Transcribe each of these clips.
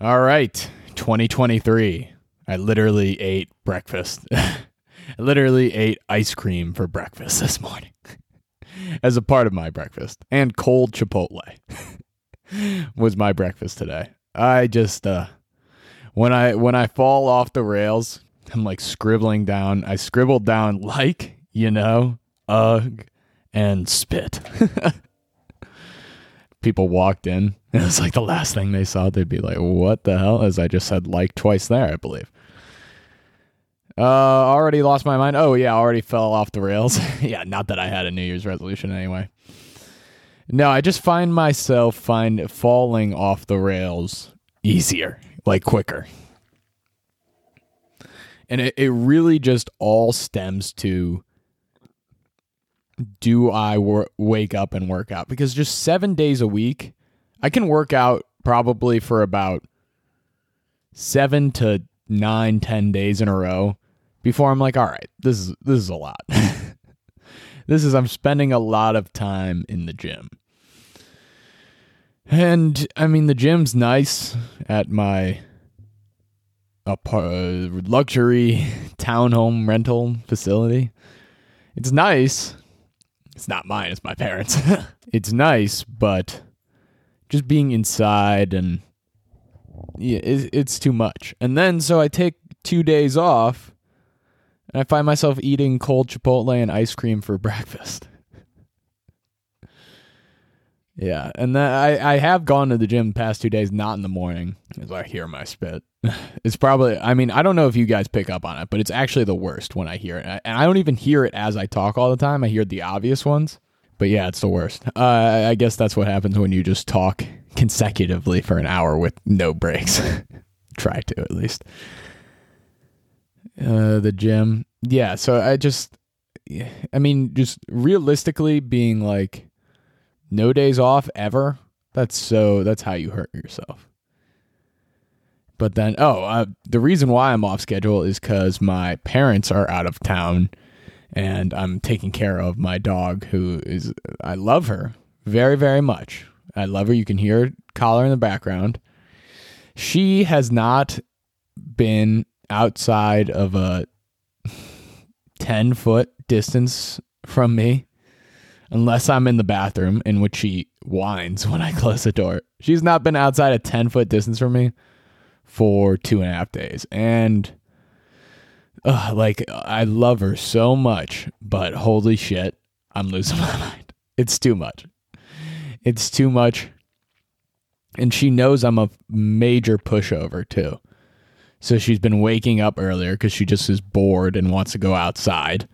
All right, 2023. I literally ate breakfast. I literally ate ice cream for breakfast this morning as a part of my breakfast. And cold Chipotle was my breakfast today. I just uh when I when I fall off the rails, I'm like scribbling down. I scribbled down like, you know, ugh and spit. People walked in. And it was like the last thing they saw. They'd be like, "What the hell?" As I just said like twice there, I believe. Uh, already lost my mind. Oh yeah, already fell off the rails. yeah, not that I had a New Year's resolution anyway. No, I just find myself find falling off the rails easier, like quicker. And it, it really just all stems to do I wor- wake up and work out? Because just seven days a week, I can work out probably for about seven to nine, ten days in a row before I'm like, all right, this is this is a lot. this is I'm spending a lot of time in the gym. And I mean the gym's nice at my luxury townhome rental facility. It's nice. It's not mine, it's my parents. it's nice, but just being inside and yeah, it's, too much. And then so I take 2 days off and I find myself eating cold chipotle and ice cream for breakfast. Yeah, and I I have gone to the gym past two days, not in the morning, as I hear my spit. It's probably I mean I don't know if you guys pick up on it, but it's actually the worst when I hear it, and I don't even hear it as I talk all the time. I hear the obvious ones, but yeah, it's the worst. Uh, I guess that's what happens when you just talk consecutively for an hour with no breaks. Try to at least. Uh, the gym, yeah. So I just, I mean, just realistically being like no days off ever. That's so, that's how you hurt yourself. But then, oh, uh, the reason why I'm off schedule is because my parents are out of town and I'm taking care of my dog who is, I love her very, very much. I love her. You can hear her collar in the background. She has not been outside of a 10 foot distance from me unless I'm in the bathroom, in which she whines when I close the door. She's not been outside a 10 foot distance from me for two and a half days. And uh, like, I love her so much, but holy shit, I'm losing my mind. It's too much. It's too much. And she knows I'm a major pushover too. So she's been waking up earlier because she just is bored and wants to go outside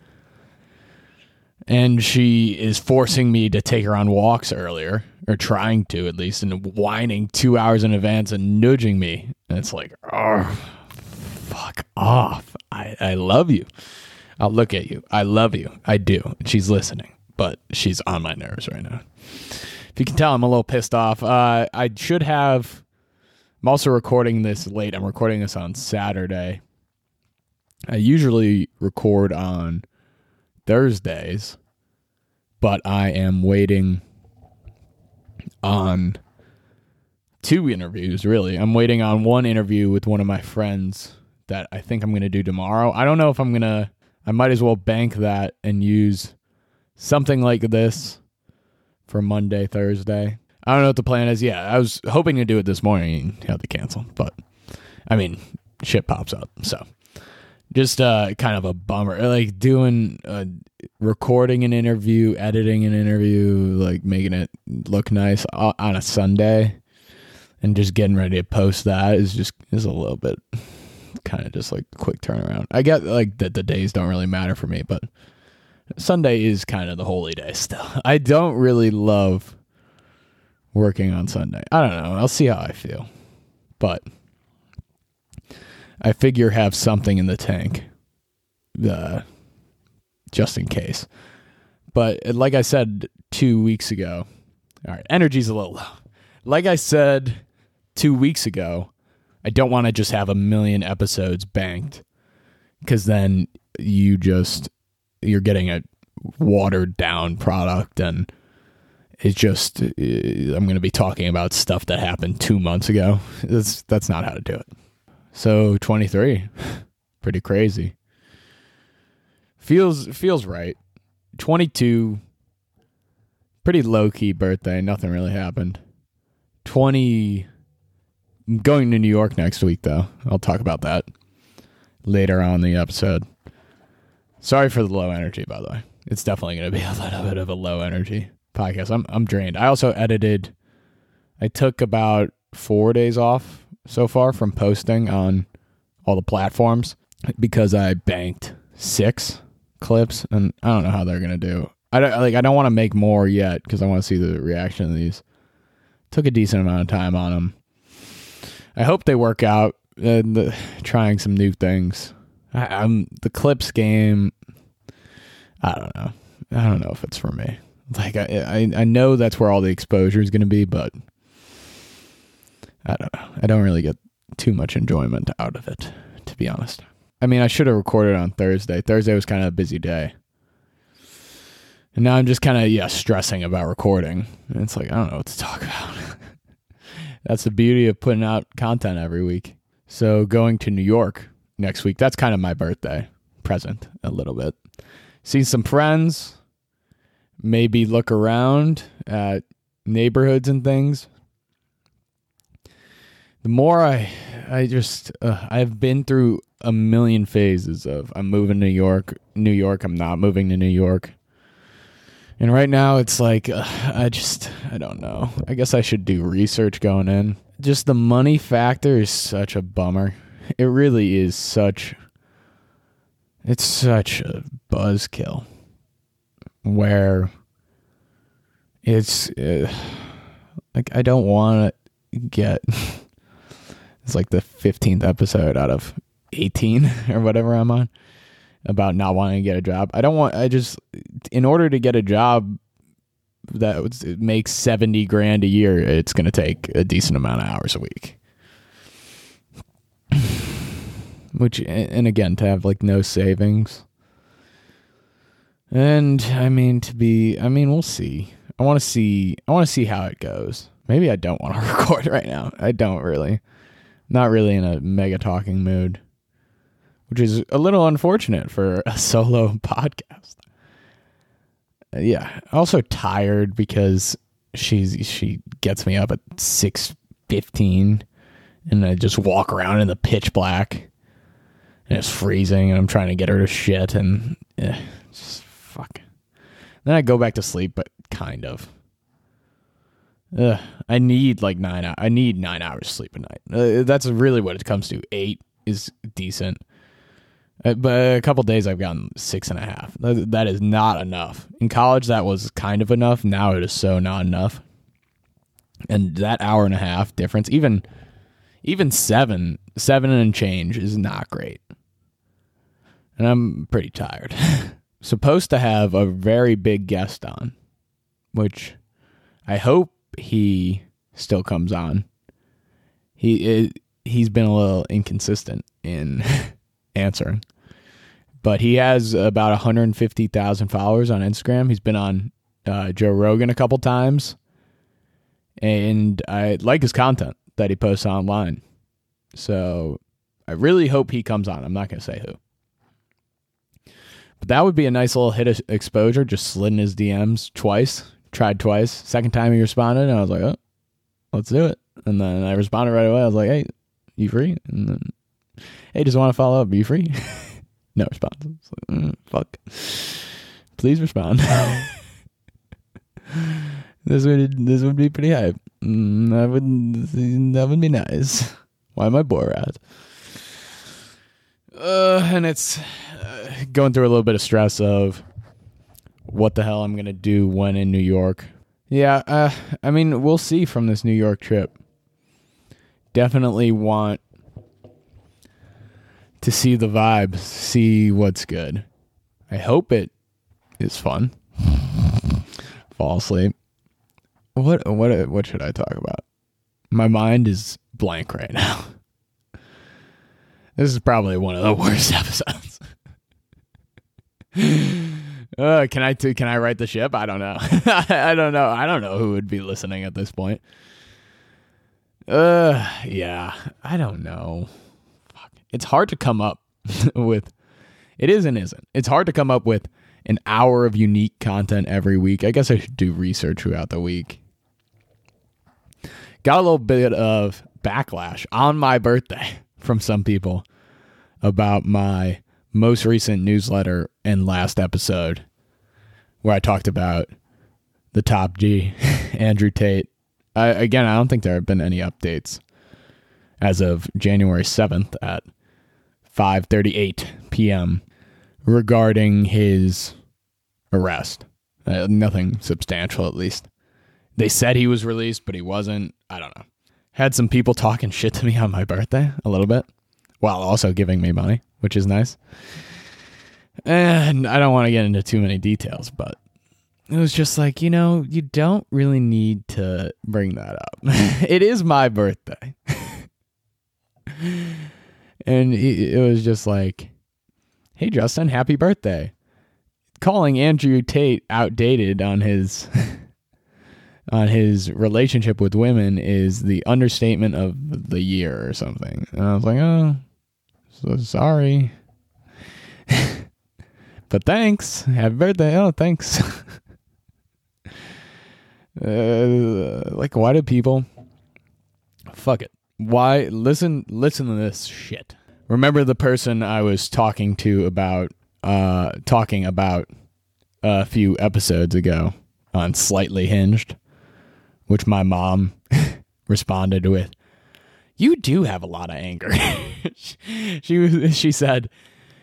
and she is forcing me to take her on walks earlier or trying to at least and whining two hours in advance and nudging me. And it's like oh fuck off. I i love you. I'll look at you. I love you. I do. She's listening but she's on my nerves right now. If you can tell i'm a little pissed off. Uh, i should have i'm also recording this late. I'm recording this on saturday. I usually record on Thursdays, but I am waiting on two interviews, really. I'm waiting on one interview with one of my friends that I think I'm going to do tomorrow. I don't know if I'm going to, I might as well bank that and use something like this for Monday, Thursday. I don't know what the plan is. Yeah, I was hoping to do it this morning had to cancel, but I mean, shit pops up. So just uh, kind of a bummer. Like doing, uh, recording an interview, editing an interview, like making it look nice on a Sunday, and just getting ready to post that is just is a little bit kind of just like quick turnaround. I get like that the days don't really matter for me, but Sunday is kind of the holy day still. I don't really love working on Sunday. I don't know. I'll see how I feel, but I figure have something in the tank, uh, just in case. But uh, like I said two weeks ago, all right, energy's a little low. Like I said two weeks ago, I don't want to just have a million episodes banked because then you just you're getting a watered down product and It's just uh, I'm going to be talking about stuff that happened two months ago. That's that's not how to do it. So 23, pretty crazy. Feels feels right. 22, pretty low key birthday. Nothing really happened. 20, I'm going to New York next week though. I'll talk about that later on the episode. Sorry for the low energy, by the way. It's definitely going to be a little bit of a low energy podcast. I'm I'm drained. I also edited. I took about four days off so far from posting on all the platforms because I banked six clips, and I don't know how they're gonna do. I don't like. I don't want to make more yet because I want to see the reaction of these. Took a decent amount of time on them. I hope they work out. And the, trying some new things. I, I'm the clips game. I don't know. I don't know if it's for me. Like I, I, I know that's where all the exposure is going to be, but I don't know. I don't really get too much enjoyment out of it, to be honest. I mean, I should have recorded on Thursday. Thursday was kind of a busy day. And now I'm just kind of, yeah, stressing about recording. And it's like, I don't know what to talk about. that's the beauty of putting out content every week. So going to New York next week, that's kind of my birthday present a little bit. See some friends, maybe look around at neighborhoods and things. The more I, I just, uh, I've been through a million phases of I'm moving to New York, New York, I'm not moving to New York. And right now it's like, uh, I just, I don't know. I guess I should do research going in. Just the money factor is such a bummer. It really is such, it's such a buzzkill where it's uh, like I don't want to get it's like the 15th episode out of 18 or whatever I'm on about not wanting to get a job. I don't want I just in order to get a job that makes 70 grand a year, it's going to take a decent amount of hours a week. Which and again to have like no savings. And I mean to be I mean we'll see. I want to see. I want to see how it goes. Maybe I don't want to record right now. I don't really. Not really in a mega talking mood, which is a little unfortunate for a solo podcast. Uh, yeah. Also tired because she's she gets me up at six fifteen, and I just walk around in the pitch black, and it's freezing, and I'm trying to get her to shit, and eh, just fuck. Then I go back to sleep, but kind of. Ugh, I need like nine. I need nine hours sleep a night. Uh, that's really what it comes to. Eight is decent, uh, but a couple days I've gotten six and a half. that is not enough. In college, that was kind of enough. Now it is so not enough. And that hour and a half difference, even even seven, seven and change, is not great. And I'm pretty tired. supposed to have a very big guest on, which I hope he still comes on. He he's been a little inconsistent in answering, but he has about 150,000 followers on Instagram. He's been on uh, Joe Rogan a couple times, and I like his content that he posts online. So I really hope he comes on. I'm not going to say who. But that would be a nice little hit of exposure. Just slid in his DMs twice. Tried twice. Second time he responded, and I was like, "Oh, let's do it." And then I responded right away. I was like, "Hey, you free?" And then, "Hey, just want to follow up. Are you free?" no response. Like, mm, fuck. Please respond. this would this would be pretty hype. Mm, that would that would be nice. Why am I Borat? Uh, and it's going through a little bit of stress of what the hell I'm gonna do when in New York. Yeah, uh, I mean, we'll see from this New York trip. Definitely want to see the vibes, see what's good. I hope it is fun. Fall asleep. What what what should I talk about? My mind is blank right now. This is probably one of the worst episodes. Uh, can I t- can I right the ship? I don't know. I don't know. I don't know who would be listening at this point. Uh, yeah, I don't know. Fuck. It's hard to come up with. It is and isn't. It's hard to come up with an hour of unique content every week. I guess I should do research throughout the week. Got a little bit of backlash on my birthday from some people about my most recent newsletter and last episode where I talked about the top G, Andrew Tate. I, again, I don't think there have been any updates as of January 7th at 5:38 p.m. regarding his arrest. Uh, nothing substantial at least. They said he was released, but he wasn't. I don't know. Had some people talking shit to me on my birthday a little bit while also giving me money, which is nice. And I don't want to get into too many details, but it was just like, you know, you don't really need to bring that up. it is my birthday. and it was just like, hey, Justin, happy birthday. Calling Andrew Tate outdated on his. on his relationship with women is the understatement of the year or something. And I was like, oh, so sorry. but thanks. Happy birthday. Oh, thanks. uh, like, why do people? Fuck it. Why listen? Listen to this shit. Remember the person I was talking to about, uh, talking about a few episodes ago on Slightly Hinged, which my mom responded with, "You do have a lot of anger." she she said,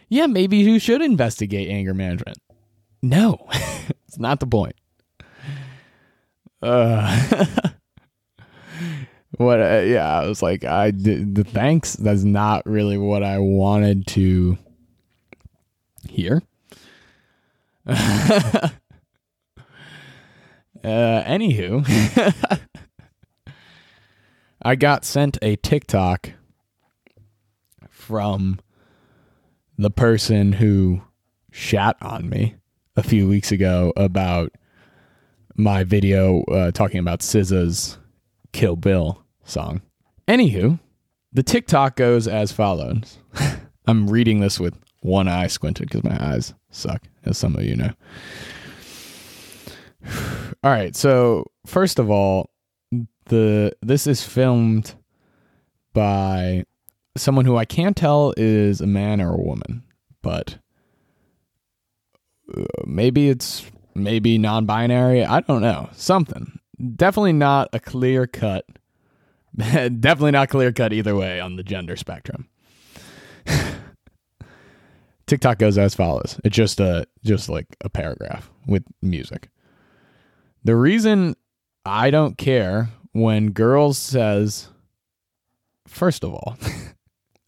"Yeah, maybe you should investigate anger management." No, it's not the point. Uh, what? Uh, yeah, I was like, I did, the thanks. That's not really what I wanted to hear. uh, anywho, I got sent a TikTok from the person who shat on me a few weeks ago about my video uh, talking about SZA's Kill Bill song. Anywho, the TikTok goes as follows. I'm reading this with one eye squinted because my eyes suck, as some of you know. all right, so first of all, the this is filmed by someone who I can't tell is a man or a woman, but uh, maybe it's maybe non-binary. I don't know. Something. Definitely not a clear cut. definitely not clear cut either way on the gender spectrum. TikTok goes as follows. It's just a just like a paragraph with music. The reason I don't care when girls says first of all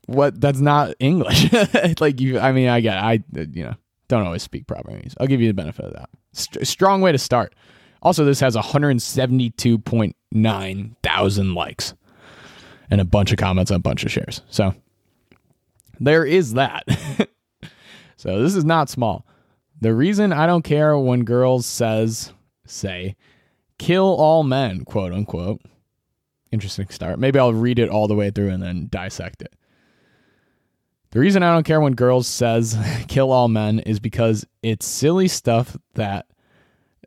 what that's not english. Like you i mean i get i you know don't always speak proper english. I'll give you the benefit of that St- strong way to start. Also this has 172.9 thousand likes and a bunch of comments and a bunch of shares. So there is that. So this is not small. The reason i don't care when girls says say kill all men quote unquote. Interesting start. Maybe i'll read it all the way through and then dissect it the reason I don't care when girls says kill all men is because it's silly stuff that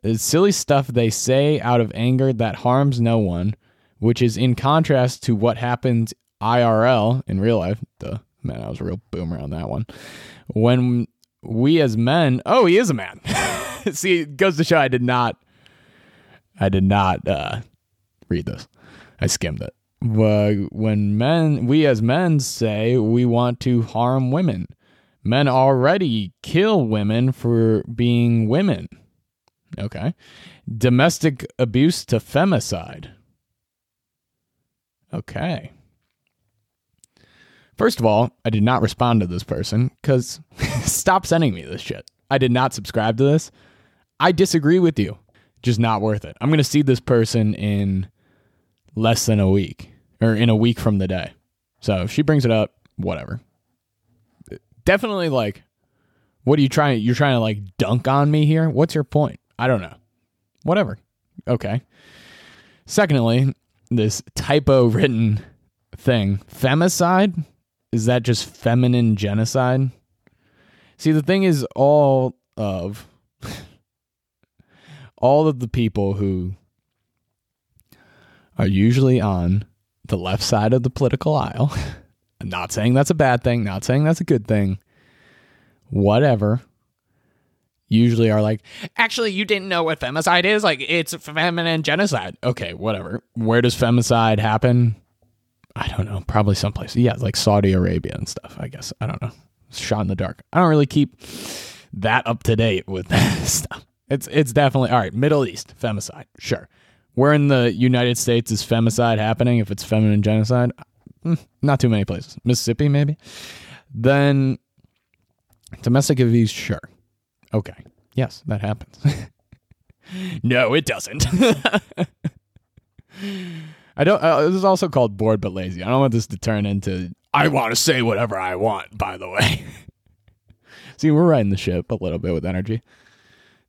it's silly stuff they say out of anger that harms no one, which is in contrast to what happens IRL in real life. The man, I was a real boomer on that one. When we as men, oh, he is a man. See, it goes to show I did not, I did not uh, read this. I skimmed it when men, we as men say we want to harm women, men already kill women for being women. Okay. Domestic abuse to femicide. Okay. First of all, I did not respond to this person because stop sending me this shit. I did not subscribe to this. I disagree with you. Just not worth it. I'm going to see this person in less than a week or in a week from the day. So if she brings it up, whatever. Definitely like What are you trying? You're trying to like dunk on me here? What's your point? I don't know. Whatever. Okay. Secondly, this typo written thing, femicide, is that just feminine genocide? See, the thing is, all of all of the people who are usually on the left side of the political aisle. I'm not saying that's a bad thing, not saying that's a good thing. Whatever. Usually are like, actually, you didn't know what femicide is? Like, it's feminine genocide. Okay, whatever. Where does femicide happen? I don't know. Probably someplace. Yeah, like Saudi Arabia and stuff, I guess. I don't know. Shot in the dark. I don't really keep that up to date with that stuff. It's it's definitely all right. Middle East femicide, sure. Where in the United States is femicide happening? If it's feminine genocide, mm, not too many places. Mississippi, maybe. Then domestic abuse, sure. Okay, yes, that happens. no, it doesn't. I don't. Uh, this is also called bored but lazy. I don't want this to turn into I want to say whatever I want. By the way, see, we're riding the ship a little bit with energy.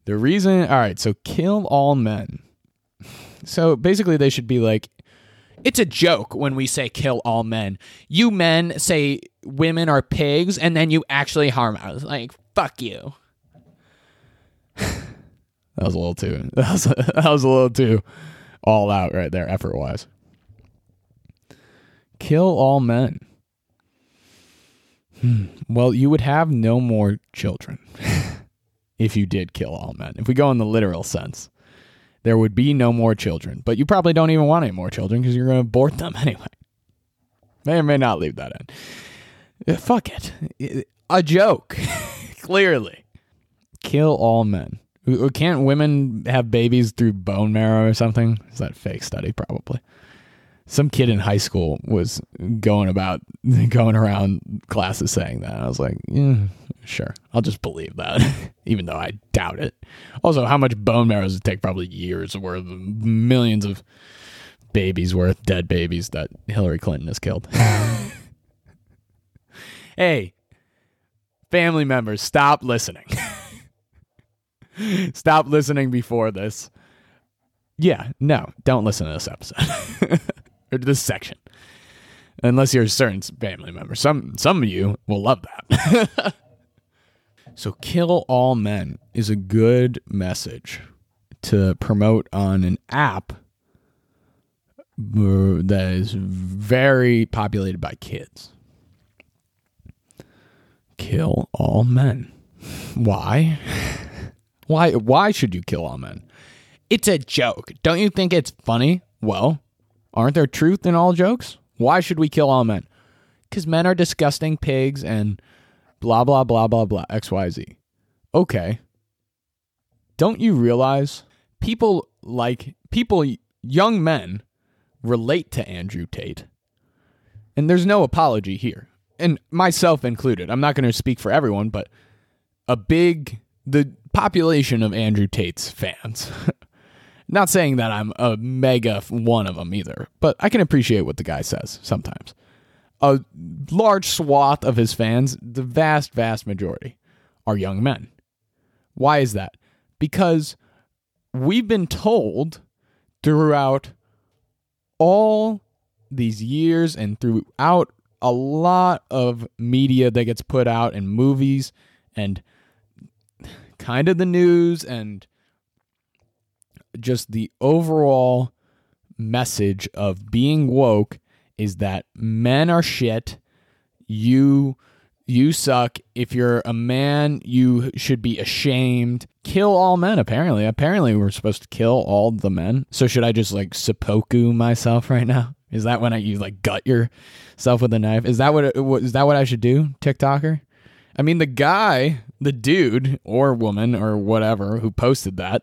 The reason, all right, so kill all men. So basically, they should be like, it's a joke when we say kill all men. You men say women are pigs, and then you actually harm us. Like, fuck you. that was a little too. That was, that was a little too all out right there, effort wise. Kill all men. Hmm. Well, you would have no more children if you did kill all men. If we go in the literal sense, there would be no more children. But you probably don't even want any more children because you're going to abort them anyway. May or may not leave that in. Uh, fuck it. A joke. Clearly. Kill all men. Can't women have babies through bone marrow or something? Is that fake study? Probably some kid in high school was going about going around classes saying that. I was like, yeah, sure, I'll just believe that, even though I doubt it. Also, how much bone marrow does it take? Probably years worth, millions of babies worth, dead babies that Hillary Clinton has killed. hey, family members, stop listening. stop listening before this. Yeah, no, don't listen to this episode or this section, unless you're a certain family member. Some some of you will love that. so, kill all men is a good message to promote on an app uh, that is very populated by kids. Kill all men. Why? Why why should you kill all men? It's a joke. Don't you think it's funny? Well, Aren't there truth in all jokes? Why should we kill all men? Because men are disgusting pigs and blah, blah, blah, blah, blah, XYZ. Okay. Don't you realize people like, people, young men relate to Andrew Tate? And there's no apology here. And myself included. I'm not going to speak for everyone, but a big, the population of Andrew Tate's fans Not saying that I'm a mega one of them either, but I can appreciate what the guy says sometimes. A large swath of his fans, the vast, vast majority, are young men. Why is that? Because we've been told throughout all these years and throughout a lot of media that gets put out in movies and kind of the news and just the overall message of being woke is that men are shit. You you suck. If you're a man, you should be ashamed. Kill all men, apparently. Apparently we're supposed to kill all the men. So should I just like seppuku myself right now? Is that when I you like gut yourself with a knife? Is that what is that what I should do, TikToker? I mean the guy, the dude or woman or whatever who posted that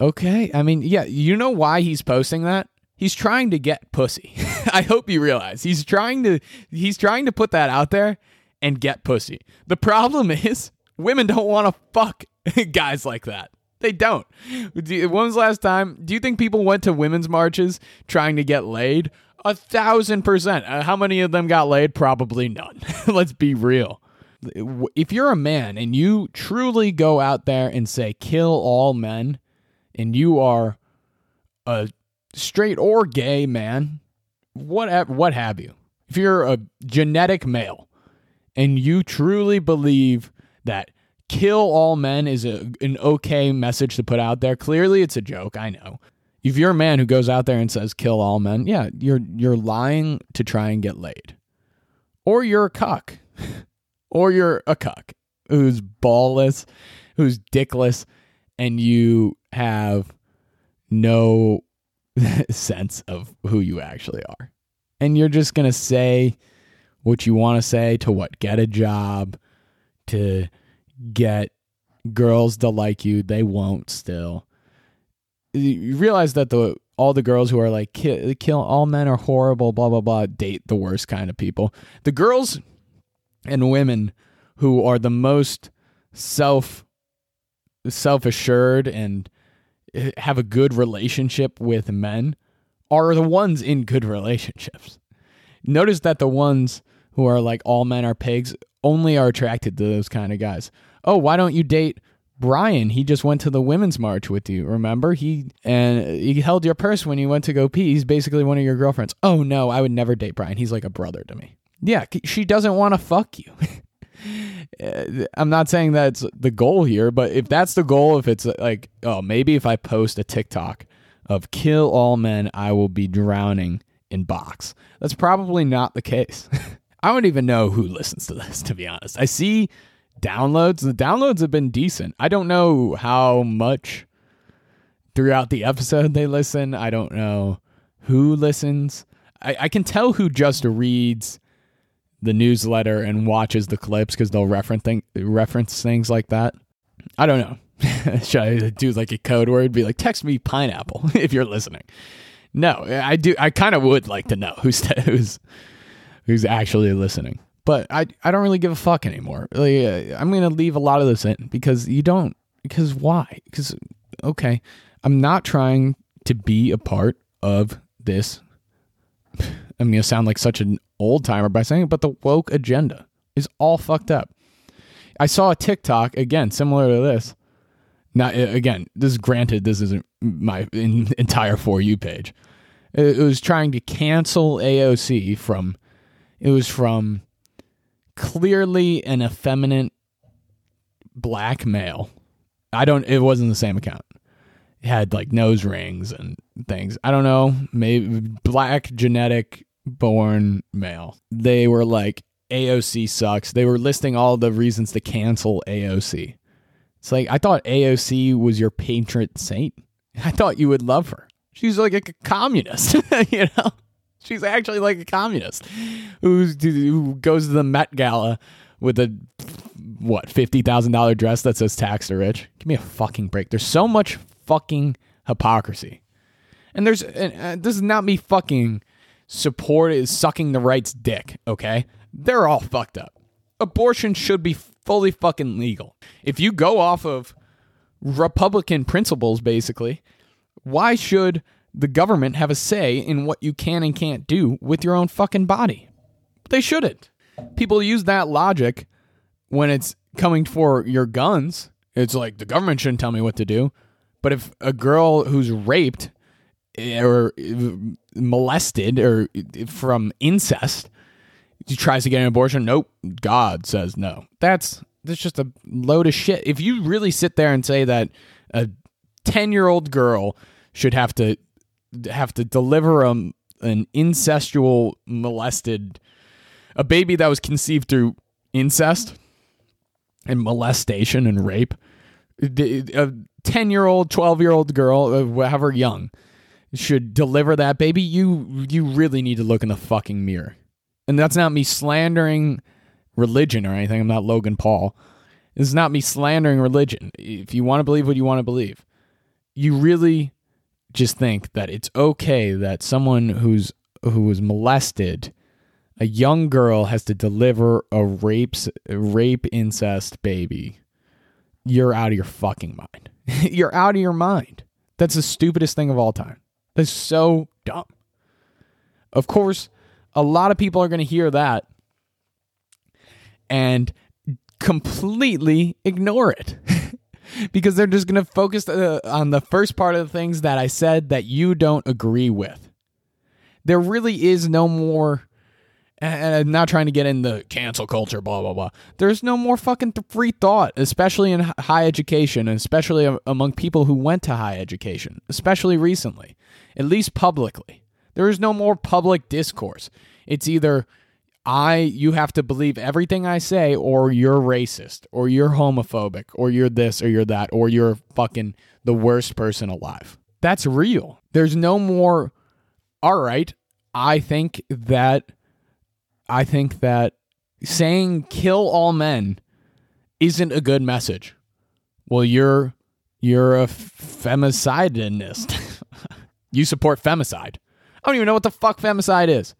Okay. I mean, yeah, you know why he's posting that? He's trying to get pussy. I hope you realize. He's trying to he's trying to put that out there and get pussy. The problem is women don't want to fuck guys like that. They don't. When the last time? Do you think people went to women's marches trying to get laid? A thousand percent. Uh, how many of them got laid? Probably none. Let's be real. If you're a man and you truly go out there and say kill all men and you are a straight or gay man, what what have you. If you're a genetic male and you truly believe that kill all men is a, an okay message to put out there, clearly it's a joke, I know. If you're a man who goes out there and says kill all men, yeah, you're you're lying to try and get laid. Or you're a cuck. or you're a cuck who's ballless, who's dickless, and you have no sense of who you actually are. And you're just going to say what you want to say to what? Get a job, to get girls to like you. They won't still. You realize that the all the girls who are like kill, kill all men are horrible, blah blah blah, date the worst kind of people. The girls and women who are the most self self assured and eh, have a good relationship with men are the ones in good relationships. Notice that the ones who are like all men are pigs only are attracted to those kind of guys. Oh, why don't you date Brian? He just went to the women's march with you. Remember? He and he held your purse when you went to go pee. He's basically one of your girlfriends. Oh no, I would never date Brian. He's like a brother to me. Yeah, she doesn't want to fuck you. Uh, I'm not saying that's the goal here, but if that's the goal, if it's like, oh, maybe if I post a TikTok of kill all men, I will be drowning in box. That's probably not the case. I don't even know who listens to this, to be honest. I see downloads. The downloads have been decent. I don't know how much throughout the episode they listen. I don't know who listens. I, I can tell who just reads the newsletter and watches the clips because they'll reference thing, reference things like that. I don't know. Should I do like a code word? Be like, text me pineapple if you're listening. No, I do. I kind of would like to know who's who's who's actually listening, but I I don't really give a fuck anymore. Like, uh, I'm gonna leave a lot of this in because you don't. Because why? Because okay, I'm not trying to be a part of this. I'm gonna sound like such an old timer by saying but the woke agenda is all fucked up. I saw a TikTok again similar to this. Now, again, this is granted. This isn't my entire for you page. It was trying to cancel AOC from. It was from clearly an effeminate black male. I don't. It wasn't the same account. It had like nose rings and things. I don't know. Maybe black genetic born male. They were like, AOC sucks. They were listing all the reasons to cancel AOC. It's like, I thought AOC was your patron saint. I thought you would love her. She's like a communist, you know? She's actually like a communist who, who goes to the Met Gala with a, what, $50,000 dress that says tax to rich. Give me a fucking break. There's so much fucking hypocrisy. And there's, and, uh, this is not me fucking support is sucking the right's dick, okay? They're all fucked up. Abortion should be fully fucking legal. If you go off of Republican principles, basically, why should the government have a say in what you can and can't do with your own fucking body? They shouldn't. People use that logic when it's coming for your guns. It's like the government shouldn't tell me what to do. But if a girl who's raped or uh, molested or from incest he tries to get an abortion. Nope. God says no. That's that's just a load of shit. If you really sit there and say that a 10 year old girl should have to have to deliver a, an incestual molested a baby that was conceived through incest and molestation and rape a 10 year old 12 year old girl uh, however young should deliver that baby, you you really need to look in the fucking mirror. And that's not me slandering religion or anything. I'm not Logan Paul. This is not me slandering religion. If you want to believe what you want to believe, you really just think that it's okay that someone who's who was molested, a young girl has to deliver a rapes rape incest baby. You're out of your fucking mind. You're out of your mind. That's the stupidest thing of all time. That's so dumb. Of course, a lot of people are going to hear that and completely ignore it. because they're just going to focus uh, on the first part of the things that I said that you don't agree with. There really is no more and I'm not trying to get in the cancel culture, blah, blah, blah. There's no more fucking free thought, especially in high education, and especially among people who went to high education, especially recently, at least publicly. There is no more public discourse. It's either I, you have to believe everything I say, or you're racist, or you're homophobic, or you're this, or you're that, or you're fucking the worst person alive. That's real. There's no more, all right, I think that I think that saying kill all men isn't a good message. Well, you're you're a femicidinist. you support femicide. I don't even know what the fuck femicide is.